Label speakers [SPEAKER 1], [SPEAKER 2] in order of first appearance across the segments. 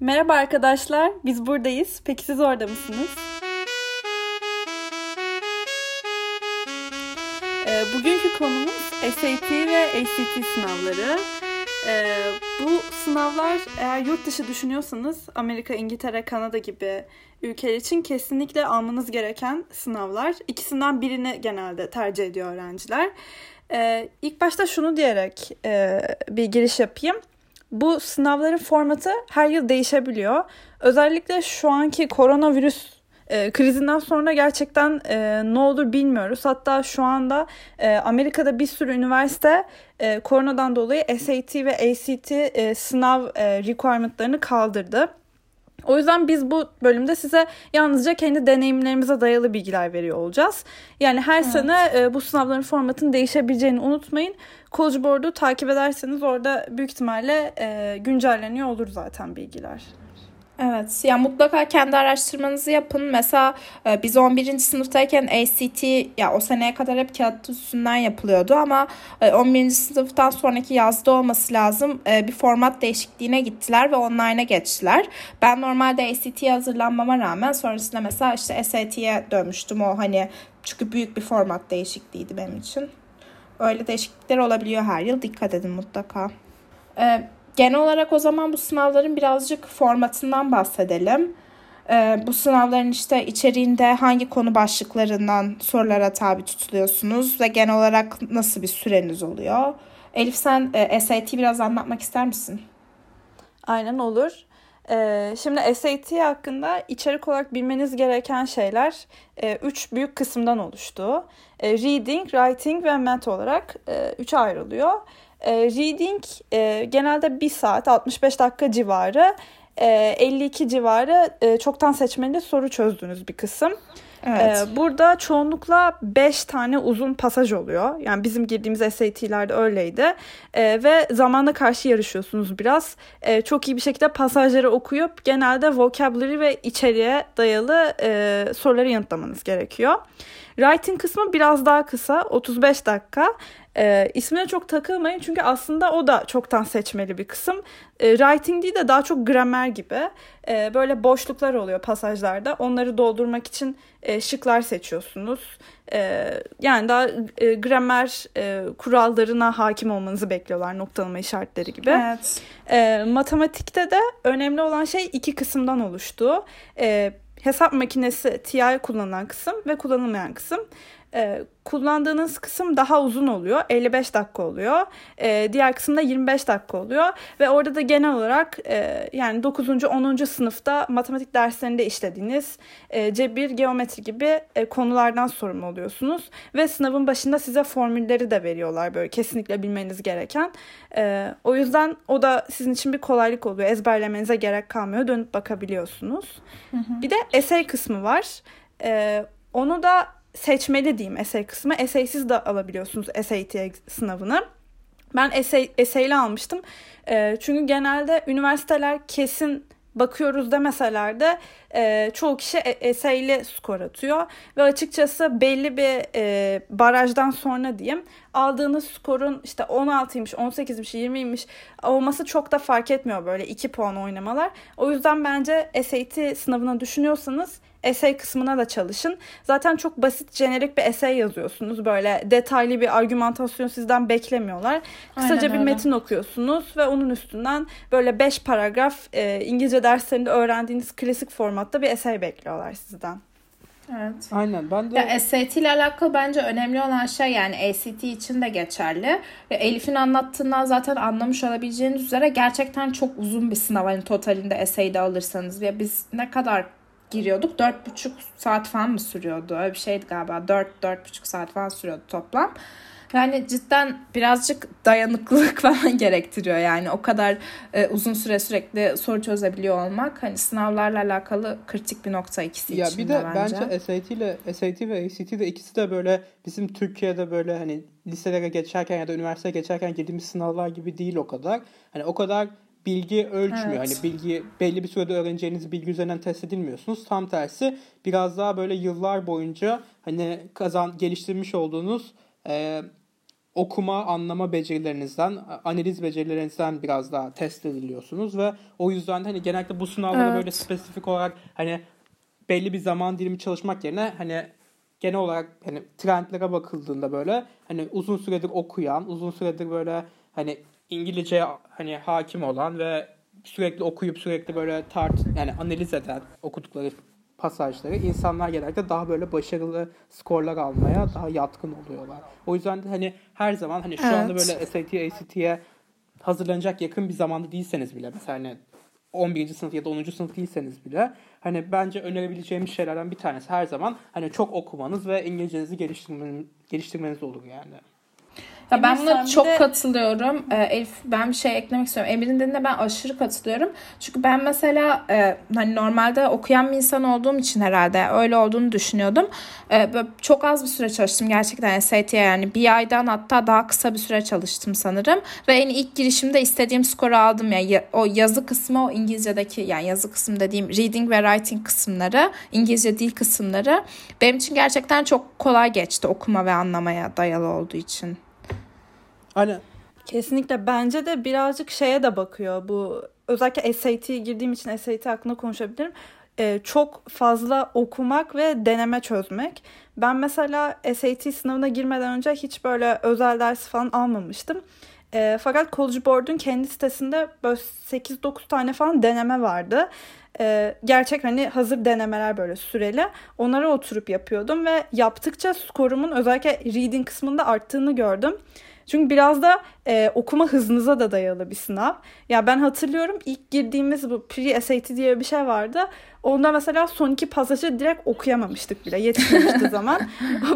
[SPEAKER 1] Merhaba arkadaşlar, biz buradayız. Peki siz orada mısınız? Ee, bugünkü konumuz SAT ve ACT sınavları. Ee, bu sınavlar eğer yurt dışı düşünüyorsanız Amerika, İngiltere, Kanada gibi ülkeler için kesinlikle almanız gereken sınavlar. İkisinden birini genelde tercih ediyor öğrenciler. Ee, ilk başta şunu diyerek e, bir giriş yapayım. Bu sınavların formatı her yıl değişebiliyor. Özellikle şu anki koronavirüs e, krizinden sonra gerçekten e, ne olur bilmiyoruz. Hatta şu anda e, Amerika'da bir sürü üniversite e, koronadan dolayı SAT ve ACT e, sınav e, requirement'larını kaldırdı. O yüzden biz bu bölümde size yalnızca kendi deneyimlerimize dayalı bilgiler veriyor olacağız. Yani her evet. sene e, bu sınavların formatının değişebileceğini unutmayın. College Board'u takip ederseniz orada büyük ihtimalle e, güncelleniyor olur zaten bilgiler.
[SPEAKER 2] Evet yani mutlaka kendi araştırmanızı yapın. Mesela e, biz 11. sınıftayken ACT ya o seneye kadar hep kağıt üstünden yapılıyordu ama e, 11. sınıftan sonraki yazda olması lazım. E, bir format değişikliğine gittiler ve online'a geçtiler. Ben normalde ACT'ye hazırlanmama rağmen sonrasında mesela işte SAT'ye dönmüştüm o hani çünkü büyük bir format değişikliğiydi benim için. Öyle değişiklikler olabiliyor her yıl. Dikkat edin mutlaka. Ee, Genel olarak o zaman bu sınavların birazcık formatından bahsedelim. Ee, bu sınavların işte içeriğinde hangi konu başlıklarından sorulara tabi tutuluyorsunuz ve genel olarak nasıl bir süreniz oluyor? Elif sen e, SAT biraz anlatmak ister misin?
[SPEAKER 1] Aynen olur. Ee, şimdi SAT hakkında içerik olarak bilmeniz gereken şeyler e, üç büyük kısımdan oluştu. E, reading, writing ve math olarak e, üçe ayrılıyor. E, reading e, genelde 1 saat 65 dakika civarı e, 52 civarı e, çoktan seçmeli soru çözdüğünüz bir kısım. Evet. Ee, burada çoğunlukla 5 tane uzun pasaj oluyor. Yani bizim girdiğimiz SAT'lerde öyleydi. Ee, ve zamana karşı yarışıyorsunuz biraz. Ee, çok iyi bir şekilde pasajları okuyup genelde vocabulary ve içeriğe dayalı e, soruları yanıtlamanız gerekiyor. Writing kısmı biraz daha kısa 35 dakika. E, ismine çok takılmayın çünkü aslında o da çoktan seçmeli bir kısım. E, writing değil de daha çok gramer gibi. E, böyle boşluklar oluyor pasajlarda. Onları doldurmak için e, şıklar seçiyorsunuz. E, yani daha e, gramer e, kurallarına hakim olmanızı bekliyorlar noktalama işaretleri gibi. Evet. E, matematikte de önemli olan şey iki kısımdan oluştu. E, hesap makinesi TI kullanılan kısım ve kullanılmayan kısım. E, kullandığınız kısım daha uzun oluyor. 55 dakika oluyor. E, diğer kısımda 25 dakika oluyor. Ve orada da genel olarak e, yani 9. 10. sınıfta matematik derslerinde işlediğiniz e, cebir, geometri gibi e, konulardan sorumlu oluyorsunuz. Ve sınavın başında size formülleri de veriyorlar böyle kesinlikle bilmeniz gereken. E, o yüzden o da sizin için bir kolaylık oluyor. Ezberlemenize gerek kalmıyor. Dönüp bakabiliyorsunuz. Hı hı. Bir de essay kısmı var. E, onu da seçmeli diyeyim essay kısmı. Essay'siz de alabiliyorsunuz SAT sınavını. Ben essay, essay'li almıştım. E, çünkü genelde üniversiteler kesin bakıyoruz demeseler de e, çoğu kişi e, essay'li skor atıyor. Ve açıkçası belli bir e, barajdan sonra diyeyim aldığınız skorun işte 16'ymış, 18'miş, 20'ymiş olması çok da fark etmiyor böyle 2 puan oynamalar. O yüzden bence SAT sınavına düşünüyorsanız essay kısmına da çalışın. Zaten çok basit, jenerik bir essay yazıyorsunuz. Böyle detaylı bir argümantasyon sizden beklemiyorlar. Kısaca Aynen bir öyle. metin okuyorsunuz ve onun üstünden böyle 5 paragraf e, İngilizce derslerinde öğrendiğiniz klasik formatta bir essay bekliyorlar sizden.
[SPEAKER 2] Evet.
[SPEAKER 3] Aynen ben de...
[SPEAKER 2] Ya SAT ile alakalı bence önemli olan şey yani ACT için de geçerli. Ve Elif'in anlattığından zaten anlamış olabileceğiniz üzere gerçekten çok uzun bir sınav. Hani totalinde essay'de alırsanız. Ve biz ne kadar giriyorduk. Dört buçuk saat falan mı sürüyordu? Öyle bir şeydi galiba. Dört, dört buçuk saat falan sürüyordu toplam. Yani cidden birazcık dayanıklılık falan gerektiriyor yani o kadar e, uzun süre sürekli soru çözebiliyor olmak hani sınavlarla alakalı kritik bir nokta ikisi
[SPEAKER 3] ya
[SPEAKER 2] için
[SPEAKER 3] bir de bence. bence SAT ile SAT ve ACT de ikisi de böyle bizim Türkiye'de böyle hani liselere geçerken ya da üniversiteye geçerken girdiğimiz sınavlar gibi değil o kadar. Hani o kadar bilgi ölçmüyor. Evet. Hani bilgi belli bir sürede öğreneceğiniz bilgi üzerinden test edilmiyorsunuz. Tam tersi biraz daha böyle yıllar boyunca hani kazan geliştirmiş olduğunuz e, okuma, anlama becerilerinizden, analiz becerilerinizden biraz daha test ediliyorsunuz ve o yüzden de hani genellikle bu sınavlara evet. böyle spesifik olarak hani belli bir zaman dilimi çalışmak yerine hani genel olarak hani trendlere bakıldığında böyle hani uzun süredir okuyan, uzun süredir böyle hani İngilizce hani hakim olan ve sürekli okuyup sürekli böyle tart yani analiz eden okudukları pasajları insanlar genellikle daha böyle başarılı skorlar almaya daha yatkın oluyorlar. O yüzden de hani her zaman hani şu evet. anda böyle SAT, ACT'ye hazırlanacak yakın bir zamanda değilseniz bile mesela hani 11. sınıf ya da 10. sınıf değilseniz bile hani bence önerebileceğimiz şeylerden bir tanesi her zaman hani çok okumanız ve İngilizcenizi geliştirmeniz, geliştirmeniz olur yani.
[SPEAKER 2] Ya ben buna çok de... katılıyorum. Ee, Elif ben bir şey eklemek istiyorum. Emir'in dediğine ben aşırı katılıyorum. Çünkü ben mesela e, hani normalde okuyan bir insan olduğum için herhalde öyle olduğunu düşünüyordum. E, çok az bir süre çalıştım gerçekten SAT'ye yani bir aydan hatta daha kısa bir süre çalıştım sanırım. Ve en ilk girişimde istediğim skoru aldım. Yani o yazı kısmı o İngilizce'deki yani yazı kısmı dediğim reading ve writing kısımları İngilizce dil kısımları benim için gerçekten çok kolay geçti okuma ve anlamaya dayalı olduğu için.
[SPEAKER 1] Aynen. Kesinlikle bence de birazcık şeye de bakıyor bu özellikle SAT girdiğim için SAT hakkında konuşabilirim. Ee, çok fazla okumak ve deneme çözmek. Ben mesela SAT sınavına girmeden önce hiç böyle özel ders falan almamıştım. E, fakat College Board'un kendi sitesinde böyle 8-9 tane falan deneme vardı. E, gerçek hani hazır denemeler böyle süreli. Onlara oturup yapıyordum ve yaptıkça skorumun özellikle reading kısmında arttığını gördüm. Çünkü biraz da e, okuma hızınıza da dayalı bir sınav. Ya ben hatırlıyorum ilk girdiğimiz bu pre-SAT diye bir şey vardı. Onda mesela son iki pasajı direkt okuyamamıştık bile. Yetişmemişti zaman.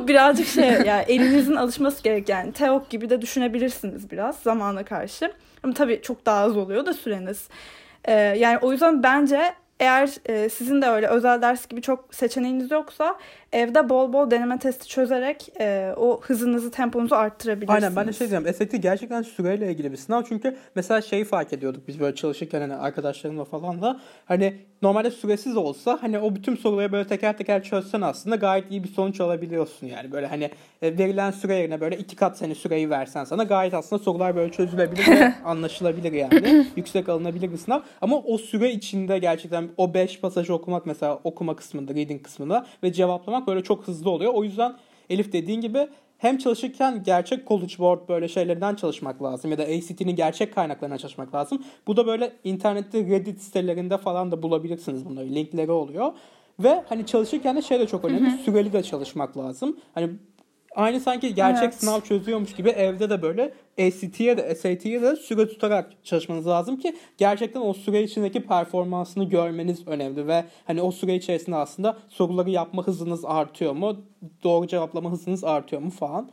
[SPEAKER 1] birazcık şey yani elinizin alışması gerek yani. Teok gibi de düşünebilirsiniz biraz zamana karşı. Ama tabii çok daha az oluyor da süreniz. Ee, yani o yüzden bence eğer e, sizin de öyle özel ders gibi çok seçeneğiniz yoksa evde bol bol deneme testi çözerek e, o hızınızı, temponuzu arttırabilirsiniz.
[SPEAKER 3] Aynen ben de şey diyeceğim. SAT gerçekten süreyle ilgili bir sınav. Çünkü mesela şeyi fark ediyorduk biz böyle çalışırken hani arkadaşlarımla falan da hani normalde süresiz olsa hani o bütün soruları böyle teker teker çözsen aslında gayet iyi bir sonuç alabiliyorsun yani. Böyle hani e, verilen süre yerine böyle iki kat seni süreyi versen sana gayet aslında sorular böyle çözülebilir ve anlaşılabilir yani. Yüksek alınabilir bir sınav. Ama o süre içinde gerçekten o 5 pasajı okumak mesela okuma kısmında, reading kısmında ve cevaplamak böyle çok hızlı oluyor. O yüzden Elif dediğin gibi hem çalışırken gerçek College Board böyle şeylerden çalışmak lazım ya da ACT'nin gerçek kaynaklarına çalışmak lazım. Bu da böyle internette Reddit sitelerinde falan da bulabilirsiniz bunları. Linkleri oluyor. Ve hani çalışırken de şey de çok önemli. Hı hı. Süreli de çalışmak lazım. Hani aynı sanki gerçek evet. sınav çözüyormuş gibi evde de böyle ACT'ye de SAT'ye de süre tutarak çalışmanız lazım ki gerçekten o süre içindeki performansını görmeniz önemli ve hani o süre içerisinde aslında soruları yapma hızınız artıyor mu? Doğru cevaplama hızınız artıyor mu falan.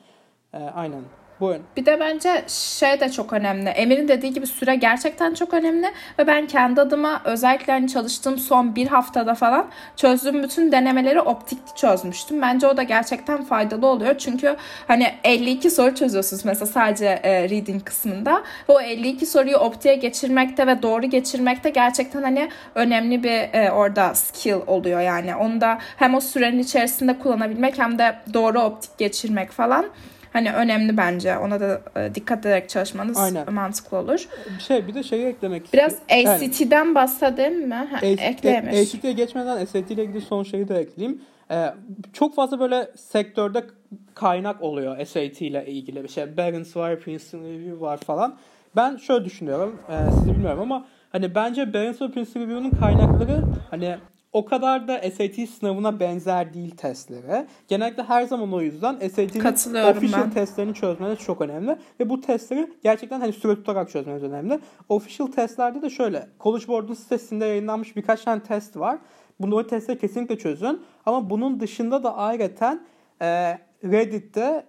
[SPEAKER 3] Ee, aynen. Buyurun.
[SPEAKER 2] Bir de bence şey de çok önemli. Emir'in dediği gibi süre gerçekten çok önemli. Ve ben kendi adıma özellikle hani çalıştığım son bir haftada falan çözdüğüm bütün denemeleri optik çözmüştüm. Bence o da gerçekten faydalı oluyor. Çünkü hani 52 soru çözüyorsunuz mesela sadece e, reading kısmında. Ve o 52 soruyu optiğe geçirmekte ve doğru geçirmekte gerçekten hani önemli bir e, orada skill oluyor yani. Onu da hem o sürenin içerisinde kullanabilmek hem de doğru optik geçirmek falan hani önemli bence. Ona da e, dikkat ederek çalışmanız Aynen. mantıklı olur.
[SPEAKER 3] Şey bir de şeyi eklemek
[SPEAKER 2] Biraz ACT'den yani, bahsedelim mi? Ha,
[SPEAKER 3] ekleyemiş. ACT'ye geçmeden SAT ile ilgili son şeyi de ekleyeyim. Ee, çok fazla böyle sektörde kaynak oluyor SAT ile ilgili bir şey. Barron's var, Princeton Review var falan. Ben şöyle düşünüyorum. E, sizi bilmiyorum ama hani bence Barron's ve Princeton Review'nun kaynakları hani o kadar da SAT sınavına benzer değil testleri. Genellikle her zaman o yüzden SAT'nin official ben. testlerini çözmeniz çok önemli. Ve bu testleri gerçekten hani süre tutarak çözmeniz önemli. Official testlerde de şöyle. College Board'un sitesinde yayınlanmış birkaç tane test var. Bunları testleri kesinlikle çözün. Ama bunun dışında da ayrıca e, Reddit'te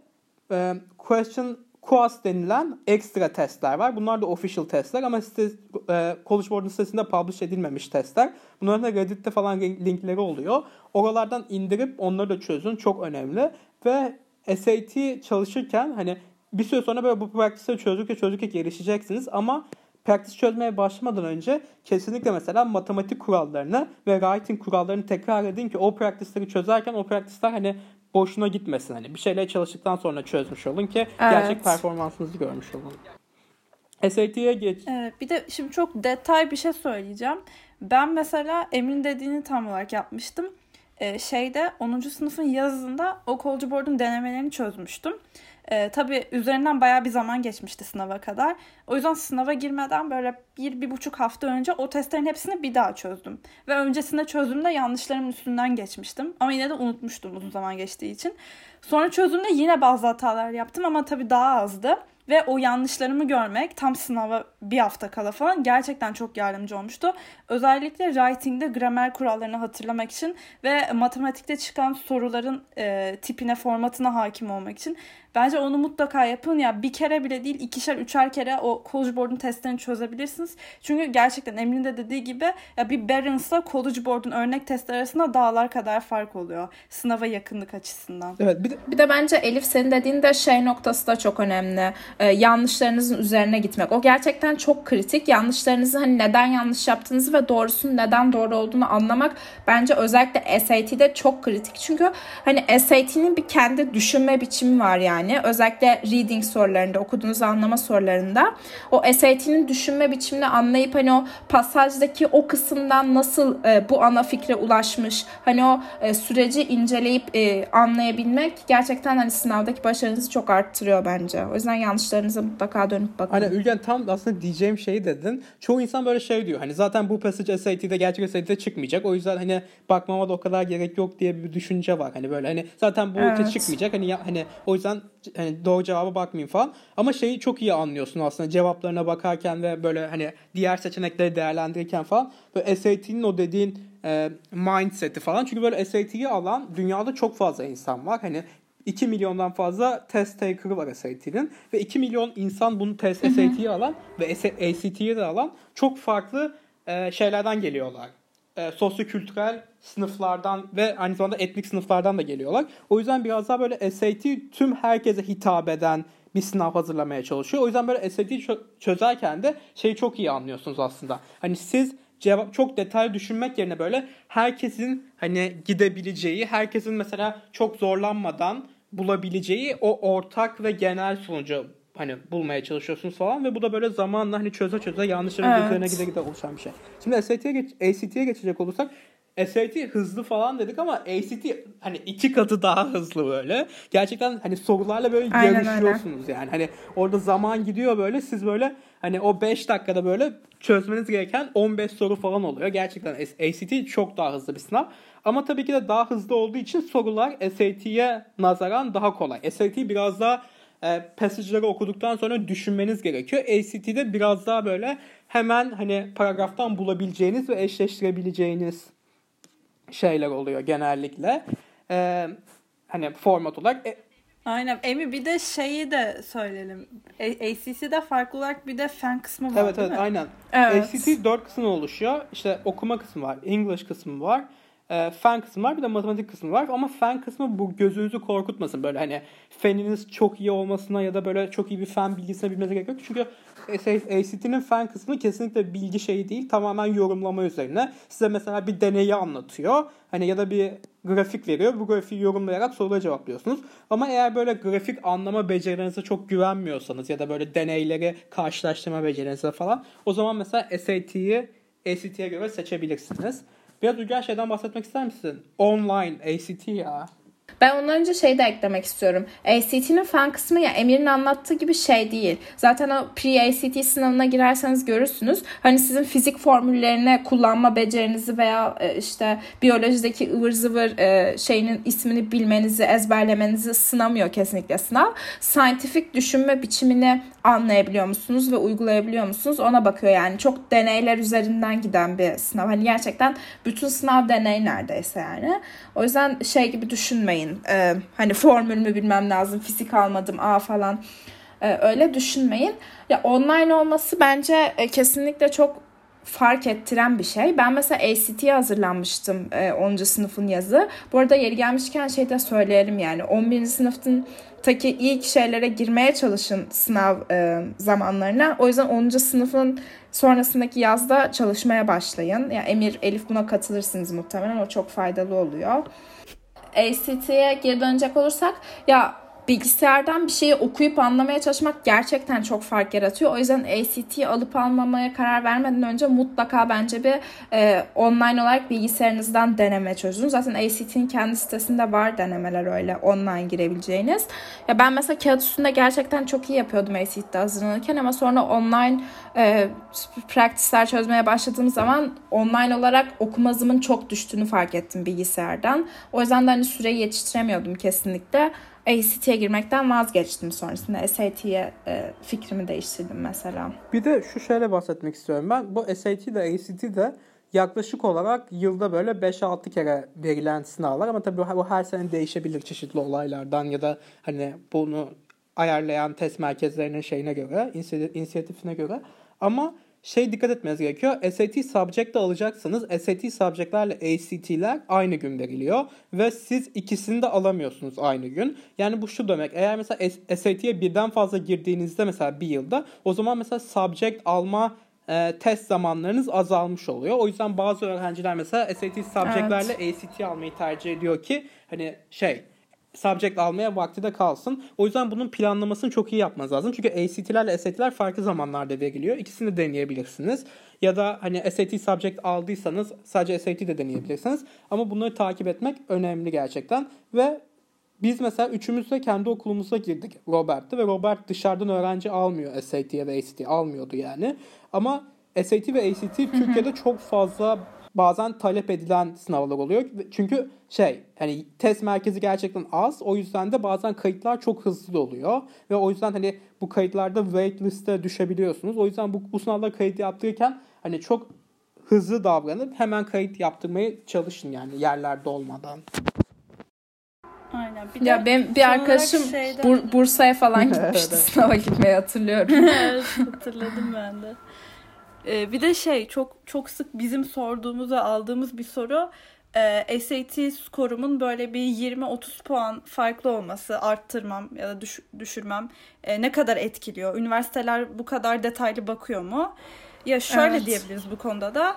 [SPEAKER 3] e, question QAS denilen ekstra testler var. Bunlar da official testler ama site, e, College Board'un sitesinde publish edilmemiş testler. Bunların da Reddit'te falan linkleri oluyor. Oralardan indirip onları da çözün. Çok önemli. Ve SAT çalışırken hani bir süre sonra böyle bu practice'leri çözdükçe çözdükçe gelişeceksiniz ama practice çözmeye başlamadan önce kesinlikle mesela matematik kurallarını ve writing kurallarını tekrar edin ki o practice'leri çözerken o practice'ler hani boşuna gitmesin. Hani bir şeyler çalıştıktan sonra çözmüş olun ki evet. gerçek performansınızı görmüş olun. SAT'ye geç.
[SPEAKER 1] Evet, bir de şimdi çok detay bir şey söyleyeceğim. Ben mesela Emin dediğini tam olarak yapmıştım. Ee, şeyde 10. sınıfın yazında o College Board'un denemelerini çözmüştüm. Ee, tabii üzerinden baya bir zaman geçmişti sınava kadar. O yüzden sınava girmeden böyle bir, bir buçuk hafta önce o testlerin hepsini bir daha çözdüm. Ve öncesinde çözdüğümde yanlışlarımın üstünden geçmiştim. Ama yine de unutmuştum uzun zaman geçtiği için. Sonra çözdüğümde yine bazı hatalar yaptım ama tabii daha azdı. Ve o yanlışlarımı görmek tam sınava bir hafta kala falan gerçekten çok yardımcı olmuştu. Özellikle writing'de gramer kurallarını hatırlamak için ve matematikte çıkan soruların e, tipine, formatına hakim olmak için. Bence onu mutlaka yapın. Ya bir kere bile değil ikişer, üçer kere o College Board'un testlerini çözebilirsiniz. Çünkü gerçekten Emre'nin de dediği gibi ya bir Barron's'la College Board'un örnek testler arasında dağlar kadar fark oluyor. Sınava yakınlık açısından.
[SPEAKER 2] Evet bir de, bir de bence Elif senin dediğin de şey noktası da çok önemli. Ee, yanlışlarınızın üzerine gitmek. O gerçekten çok kritik. Yanlışlarınızı hani neden yanlış yaptığınızı ve doğrusunun neden doğru olduğunu anlamak bence özellikle SAT'de çok kritik. Çünkü hani SAT'nin bir kendi düşünme biçimi var yani yani. Özellikle reading sorularında, okuduğunuz anlama sorularında. O SAT'nin düşünme biçimini anlayıp hani o pasajdaki o kısımdan nasıl e, bu ana fikre ulaşmış, hani o e, süreci inceleyip e, anlayabilmek gerçekten hani sınavdaki başarınızı çok arttırıyor bence. O yüzden yanlışlarınıza mutlaka dönüp bakın.
[SPEAKER 3] Hani Ülgen tam aslında diyeceğim şeyi dedin. Çoğu insan böyle şey diyor. Hani zaten bu passage SAT'de gerçek SAT'de çıkmayacak. O yüzden hani bakmama da o kadar gerek yok diye bir düşünce var. Hani böyle hani zaten bu evet. çıkmayacak. Hani ya, hani o yüzden hani doğru cevaba bakmayayım falan. Ama şeyi çok iyi anlıyorsun aslında cevaplarına bakarken ve böyle hani diğer seçenekleri değerlendirirken falan. Böyle SAT'nin o dediğin e, mindset'i falan. Çünkü böyle SAT'yi alan dünyada çok fazla insan var. Hani 2 milyondan fazla test taker'ı var SAT'nin ve 2 milyon insan bunu test SAT'yi alan ve ACT'yi de alan çok farklı e, şeylerden geliyorlar e, sosyo-kültürel sınıflardan ve aynı zamanda etnik sınıflardan da geliyorlar. O yüzden biraz daha böyle SAT tüm herkese hitap eden bir sınav hazırlamaya çalışıyor. O yüzden böyle SAT çözerken de şeyi çok iyi anlıyorsunuz aslında. Hani siz cevap çok detaylı düşünmek yerine böyle herkesin hani gidebileceği, herkesin mesela çok zorlanmadan bulabileceği o ortak ve genel sonucu hani bulmaya çalışıyorsunuz falan ve bu da böyle zamanla hani çöze çöze yanlışların evet. üzerine gide gide oluşan bir şey. Şimdi SAT'ye geç, ACT'ye geçecek olursak SAT hızlı falan dedik ama ACT hani iki katı daha hızlı böyle. Gerçekten hani sorularla böyle Aynen yarışıyorsunuz öyle. yani. Hani orada zaman gidiyor böyle siz böyle hani o 5 dakikada böyle çözmeniz gereken 15 soru falan oluyor. Gerçekten ACT çok daha hızlı bir sınav. Ama tabii ki de daha hızlı olduğu için sorular SAT'ye nazaran daha kolay. SAT biraz daha e, passage'ları okuduktan sonra düşünmeniz gerekiyor. ACT'de biraz daha böyle hemen hani paragraftan bulabileceğiniz ve eşleştirebileceğiniz şeyler oluyor genellikle. E, hani format olarak. E,
[SPEAKER 1] Aynen. Emi bir de şeyi de söyleyelim. ACC'de farklı olarak bir de fen kısmı var
[SPEAKER 3] Evet
[SPEAKER 1] evet
[SPEAKER 3] aynen. Evet. ACC 4 kısmı oluşuyor. İşte okuma kısmı var. English kısmı var e, fen kısmı var bir de matematik kısmı var. Ama fen kısmı bu gözünüzü korkutmasın. Böyle hani feniniz çok iyi olmasına ya da böyle çok iyi bir fen bilgisine bilmenize gerek yok. Çünkü ACT'nin fen kısmı kesinlikle bilgi şeyi değil tamamen yorumlama üzerine. Size mesela bir deneyi anlatıyor hani ya da bir grafik veriyor. Bu grafiği yorumlayarak soruları cevaplıyorsunuz. Ama eğer böyle grafik anlama becerilerinize çok güvenmiyorsanız ya da böyle deneyleri karşılaştırma becerilerinize falan o zaman mesela SAT'yi ACT'ye göre seçebilirsiniz. Biraz Uygar şeyden bahsetmek ister misin? Online ACT ya.
[SPEAKER 2] Ben ondan önce şey de eklemek istiyorum. ACT'nin fen kısmı ya Emir'in anlattığı gibi şey değil. Zaten o pre-ACT sınavına girerseniz görürsünüz. Hani sizin fizik formüllerine kullanma becerinizi veya e, işte biyolojideki ıvır zıvır e, şeyinin ismini bilmenizi, ezberlemenizi sınamıyor kesinlikle sınav. Scientific düşünme biçimini anlayabiliyor musunuz ve uygulayabiliyor musunuz ona bakıyor yani. Çok deneyler üzerinden giden bir sınav. Hani gerçekten bütün sınav deney neredeyse yani. O yüzden şey gibi düşünmeyin. Ee, hani formül mü bilmem lazım, fizik almadım, a falan. Ee, öyle düşünmeyin. Ya online olması bence e, kesinlikle çok fark ettiren bir şey. Ben mesela ACT'ye hazırlanmıştım e, 10. sınıfın yazı. Bu arada yeri gelmişken şey de söyleyelim yani 11. sınıfın taki ilk şeylere girmeye çalışın sınav e, zamanlarına. O yüzden 10. sınıfın sonrasındaki yazda çalışmaya başlayın. Yani Emir, Elif buna katılırsınız muhtemelen. O çok faydalı oluyor. ACT'ye geri dönecek olursak ya bilgisayardan bir şeyi okuyup anlamaya çalışmak gerçekten çok fark yaratıyor. O yüzden ACT'yi alıp almamaya karar vermeden önce mutlaka bence bir e, online olarak bilgisayarınızdan deneme çözün. Zaten ACT'nin kendi sitesinde var denemeler öyle online girebileceğiniz. Ya ben mesela kağıt üstünde gerçekten çok iyi yapıyordum ACT'de hazırlanırken ama sonra online e, practice'ler çözmeye başladığım zaman online olarak okuma hızımın çok düştüğünü fark ettim bilgisayardan. O yüzden de hani süreyi yetiştiremiyordum kesinlikle. ACT'ye girmekten vazgeçtim sonrasında. SAT'ye e, fikrimi değiştirdim mesela.
[SPEAKER 3] Bir de şu şöyle bahsetmek istiyorum ben. Bu SAT de ACT de yaklaşık olarak yılda böyle 5-6 kere verilen sınavlar ama tabii bu her sene değişebilir çeşitli olaylardan ya da hani bunu ayarlayan test merkezlerinin şeyine göre, inisiyatifine göre. Ama şey dikkat etmeniz gerekiyor. SAT subject alacaksanız SAT subjectlerle ACT'ler aynı gün veriliyor ve siz ikisini de alamıyorsunuz aynı gün. Yani bu şu demek. Eğer mesela SAT'ye birden fazla girdiğinizde mesela bir yılda o zaman mesela subject alma e, test zamanlarınız azalmış oluyor. O yüzden bazı öğrenciler mesela SAT subjectlerle evet. ACT almayı tercih ediyor ki hani şey subject almaya vakti de kalsın. O yüzden bunun planlamasını çok iyi yapmanız lazım. Çünkü ACT'lerle SAT'ler farklı zamanlarda veriliyor. İkisini de deneyebilirsiniz. Ya da hani SAT subject aldıysanız sadece SAT de deneyebilirsiniz. Ama bunları takip etmek önemli gerçekten. Ve biz mesela üçümüz de kendi okulumuza girdik Robert'te ve Robert dışarıdan öğrenci almıyor SAT ya da ACT almıyordu yani. Ama SAT ve ACT Türkiye'de çok fazla bazen talep edilen sınavlar oluyor. Çünkü şey hani test merkezi gerçekten az. O yüzden de bazen kayıtlar çok hızlı oluyor. Ve o yüzden hani bu kayıtlarda waitlist'e düşebiliyorsunuz. O yüzden bu, bu sınavda kayıt yaptırırken hani çok hızlı davranıp hemen kayıt yaptırmaya çalışın yani yerlerde olmadan.
[SPEAKER 2] Aynen. Bir ya benim bir arkadaşım şeyden... Bur- Bursa'ya falan gitmişti sınava gitmeyi hatırlıyorum.
[SPEAKER 1] evet hatırladım ben de. Ee, bir de şey çok çok sık bizim sorduğumuz ve aldığımız bir soru e, SAT skorumun böyle bir 20-30 puan farklı olması arttırmam ya da düş, düşürmem e, ne kadar etkiliyor? Üniversiteler bu kadar detaylı bakıyor mu? Ya şöyle evet. diyebiliriz bu konuda da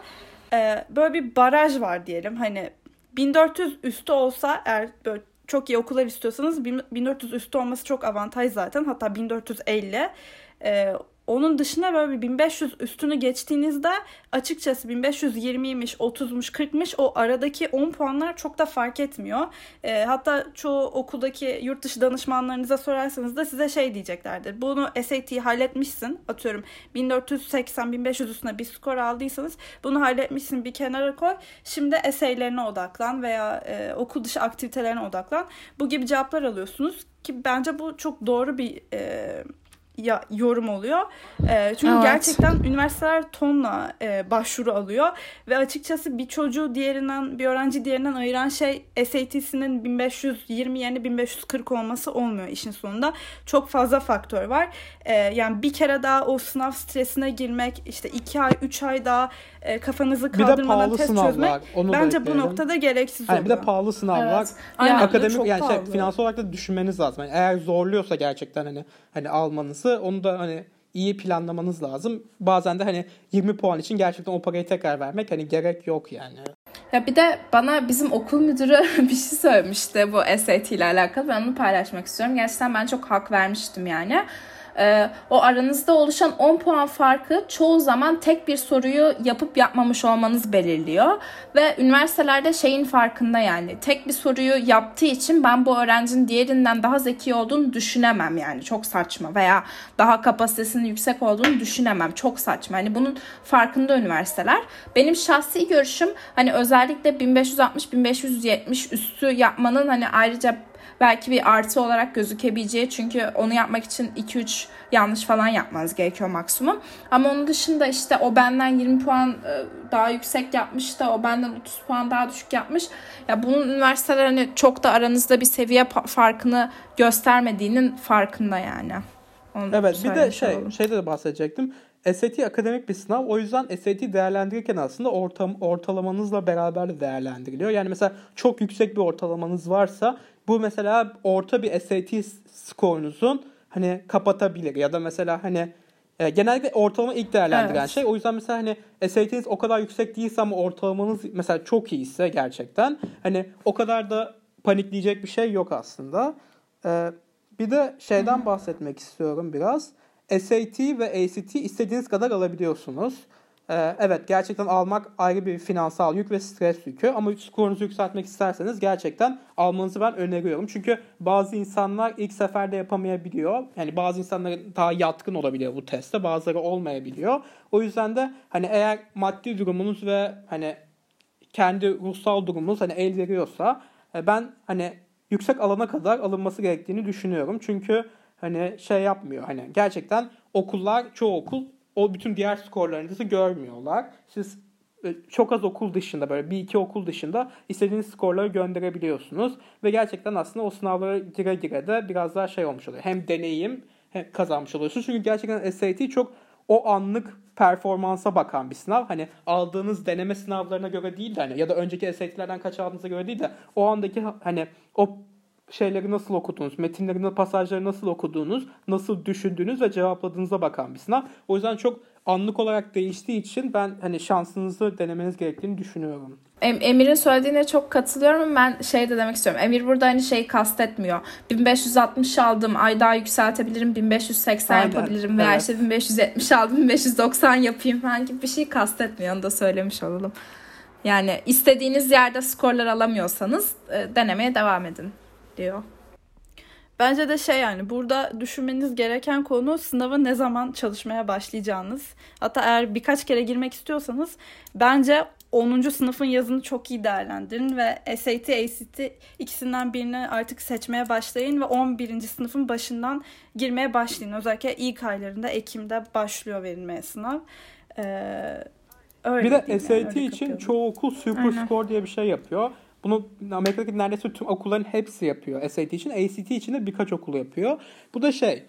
[SPEAKER 1] e, böyle bir baraj var diyelim hani 1400 üstü olsa eğer böyle çok iyi okullar istiyorsanız 1400 üstü olması çok avantaj zaten hatta 1450 e, onun dışında böyle bir 1500 üstünü geçtiğinizde açıkçası 1520'ymiş, 30'muş, 40'mış o aradaki 10 puanlar çok da fark etmiyor. E, hatta çoğu okuldaki yurt dışı danışmanlarınıza sorarsanız da size şey diyeceklerdir. Bunu SAT'yi halletmişsin. Atıyorum 1480-1500 üstüne bir skor aldıysanız bunu halletmişsin bir kenara koy. Şimdi essay'lerine odaklan veya e, okul dışı aktivitelerine odaklan. Bu gibi cevaplar alıyorsunuz ki bence bu çok doğru bir e, ya, yorum oluyor. E, çünkü evet. gerçekten üniversiteler tonla e, başvuru alıyor ve açıkçası bir çocuğu diğerinden bir öğrenci diğerinden ayıran şey SAT'sinin 1520 yerine 1540 olması olmuyor işin sonunda. Çok fazla faktör var. E, yani bir kere daha o sınav stresine girmek işte iki ay üç ay daha e, kafanızı kaldırmadan test çözmek var. Onu bence bu noktada gereksiz
[SPEAKER 3] yani oluyor. Bir de pahalı sınav evet. Yani akademik yani şey, finansal olarak da düşünmeniz lazım. Yani eğer zorluyorsa gerçekten hani hani almanızı onu da hani iyi planlamanız lazım. Bazen de hani 20 puan için gerçekten o parayı tekrar vermek hani gerek yok yani.
[SPEAKER 2] Ya bir de bana bizim okul müdürü bir şey söylemişti bu SAT ile alakalı. Ben onu paylaşmak istiyorum. Gerçekten ben çok hak vermiştim yani e, o aranızda oluşan 10 puan farkı çoğu zaman tek bir soruyu yapıp yapmamış olmanız belirliyor. Ve üniversitelerde şeyin farkında yani tek bir soruyu yaptığı için ben bu öğrencinin diğerinden daha zeki olduğunu düşünemem yani çok saçma veya daha kapasitesinin yüksek olduğunu düşünemem çok saçma. Hani bunun farkında üniversiteler. Benim şahsi görüşüm hani özellikle 1560-1570 üstü yapmanın hani ayrıca belki bir artı olarak gözükebileceği çünkü onu yapmak için 2-3 yanlış falan yapmanız gerekiyor maksimum. Ama onun dışında işte o benden 20 puan e, daha yüksek yapmış da o benden 30 puan daha düşük yapmış. Ya bunun üniversiteler hani çok da aranızda bir seviye farkını göstermediğinin farkında yani.
[SPEAKER 3] Onu evet bir de şey olalım. şeyde de bahsedecektim. SAT akademik bir sınav. O yüzden SAT değerlendirirken aslında ortam, ortalamanızla beraber de değerlendiriliyor. Yani mesela çok yüksek bir ortalamanız varsa bu mesela orta bir SAT skorunuzun hani kapatabilir ya da mesela hani e, genellikle ortalama ilk değerlendiren evet. şey. O yüzden mesela hani SAT'niz o kadar yüksek değilse ama ortalamanız mesela çok iyiyse gerçekten hani o kadar da panikleyecek bir şey yok aslında. Ee, bir de şeyden bahsetmek istiyorum biraz. SAT ve ACT istediğiniz kadar alabiliyorsunuz. Ee, evet gerçekten almak ayrı bir finansal yük ve stres yükü ama skorunuzu yükseltmek isterseniz gerçekten almanızı ben öneriyorum. Çünkü bazı insanlar ilk seferde yapamayabiliyor. Yani bazı insanlar daha yatkın olabiliyor bu teste bazıları olmayabiliyor. O yüzden de hani eğer maddi durumunuz ve hani kendi ruhsal durumunuz hani el veriyorsa e, ben hani yüksek alana kadar alınması gerektiğini düşünüyorum. Çünkü hani şey yapmıyor hani gerçekten okullar çoğu okul o bütün diğer skorlarınızı görmüyorlar. Siz e, çok az okul dışında böyle bir iki okul dışında istediğiniz skorları gönderebiliyorsunuz. Ve gerçekten aslında o sınavlara gire gire de biraz daha şey olmuş oluyor. Hem deneyim hem kazanmış oluyorsunuz. Çünkü gerçekten SAT çok o anlık performansa bakan bir sınav. Hani aldığınız deneme sınavlarına göre değil de hani ya da önceki SAT'lerden kaç aldığınıza göre değil de o andaki hani o şeyleri nasıl okudunuz, metinleri, pasajları nasıl okuduğunuz, nasıl düşündüğünüz ve cevapladığınıza bakan bir sınav. O yüzden çok anlık olarak değiştiği için ben hani şansınızı denemeniz gerektiğini düşünüyorum.
[SPEAKER 2] Emir'in söylediğine çok katılıyorum. Ben şey de demek istiyorum. Emir burada hani şeyi kastetmiyor. 1560 aldım ay daha yükseltebilirim. 1580 Aynen, yapabilirim. Veya evet. işte 1570 aldım 1590 yapayım falan gibi bir şey kastetmiyor. Onu da söylemiş olalım. Yani istediğiniz yerde skorlar alamıyorsanız e, denemeye devam edin diyor.
[SPEAKER 1] Bence de şey yani burada düşünmeniz gereken konu sınava ne zaman çalışmaya başlayacağınız. Hatta eğer birkaç kere girmek istiyorsanız bence 10. sınıfın yazını çok iyi değerlendirin ve SAT, ACT ikisinden birini artık seçmeye başlayın ve 11. sınıfın başından girmeye başlayın. Özellikle ilk aylarında Ekim'de başlıyor verilmeye sınav. Ee,
[SPEAKER 3] öyle bir de SAT yani, için çoğu okul Super Aynen. Score diye bir şey yapıyor. Bunu Amerika'daki neredeyse tüm okulların hepsi yapıyor SAT için. ACT için de birkaç okul yapıyor. Bu da şey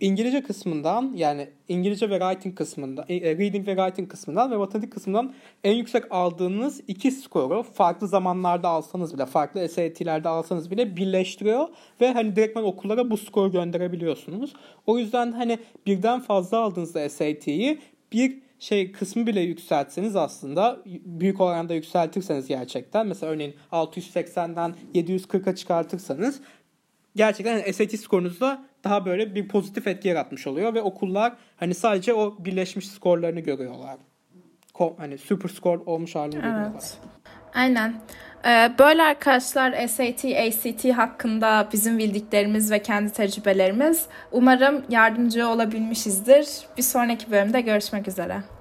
[SPEAKER 3] İngilizce kısmından yani İngilizce ve writing kısmından, e, reading ve writing kısmından ve matematik kısmından en yüksek aldığınız iki skoru farklı zamanlarda alsanız bile, farklı SAT'lerde alsanız bile birleştiriyor ve hani direktmen okullara bu skoru gönderebiliyorsunuz. O yüzden hani birden fazla aldığınızda SAT'yi bir şey kısmı bile yükseltseniz aslında büyük oranda yükseltirseniz gerçekten mesela örneğin 680'den 740'a çıkartırsanız gerçekten yani SAT skorunuzda daha böyle bir pozitif etki yaratmış oluyor ve okullar hani sadece o birleşmiş skorlarını görüyorlar. Ko- hani super skor olmuş halini evet. görüyorlar.
[SPEAKER 2] Aynen. Ee, böyle arkadaşlar SAT, ACT hakkında bizim bildiklerimiz ve kendi tecrübelerimiz. Umarım yardımcı olabilmişizdir. Bir sonraki bölümde görüşmek üzere.